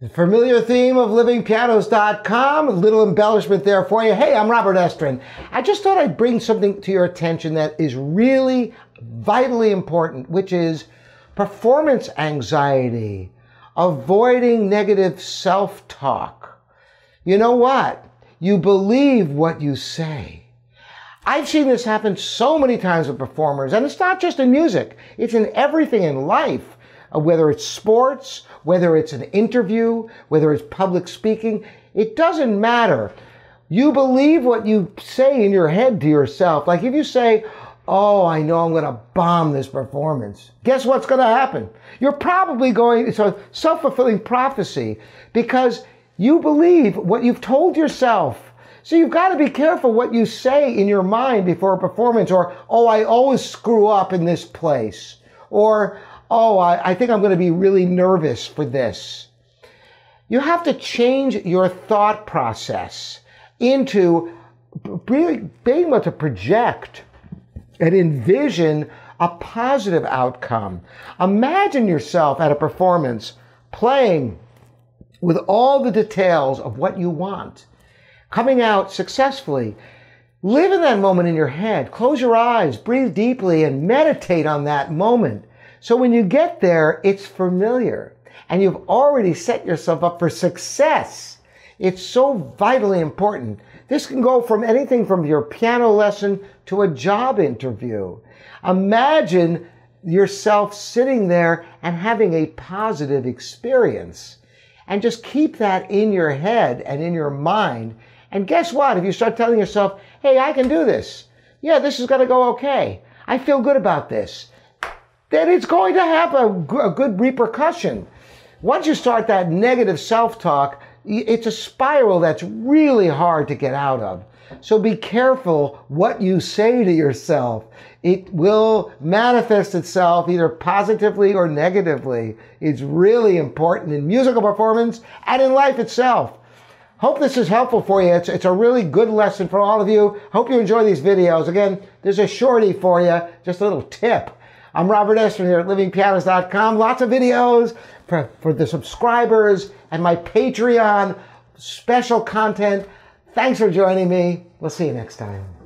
The familiar theme of livingpianos.com, a little embellishment there for you. Hey, I'm Robert Estrin. I just thought I'd bring something to your attention that is really vitally important, which is performance anxiety, avoiding negative self talk. You know what? You believe what you say. I've seen this happen so many times with performers, and it's not just in music, it's in everything in life. Uh, whether it's sports, whether it's an interview, whether it's public speaking, it doesn't matter. You believe what you say in your head to yourself. Like if you say, Oh, I know I'm going to bomb this performance. Guess what's going to happen? You're probably going, it's a self fulfilling prophecy because you believe what you've told yourself. So you've got to be careful what you say in your mind before a performance, or, oh, I always screw up in this place, or oh, I, I think I'm going to be really nervous for this. You have to change your thought process into being able to project and envision a positive outcome. Imagine yourself at a performance playing with all the details of what you want, coming out successfully. Live in that moment in your head. Close your eyes, breathe deeply, and meditate on that moment. So when you get there, it's familiar and you've already set yourself up for success. It's so vitally important. This can go from anything from your piano lesson to a job interview. Imagine yourself sitting there and having a positive experience. And just keep that in your head and in your mind. And guess what? If you start telling yourself, hey, I can do this. Yeah, this is going to go okay. I feel good about this then it's going to have a, a good repercussion. Once you start that negative self talk, it's a spiral that's really hard to get out of. So be careful what you say to yourself. It will manifest itself either positively or negatively. It's really important in musical performance and in life itself. Hope this is helpful for you. It's, it's a really good lesson for all of you. Hope you enjoy these videos. Again, there's a shorty for you, just a little tip. I'm Robert Estrin here at livingpianos.com. Lots of videos for, for the subscribers and my Patreon special content. Thanks for joining me. We'll see you next time.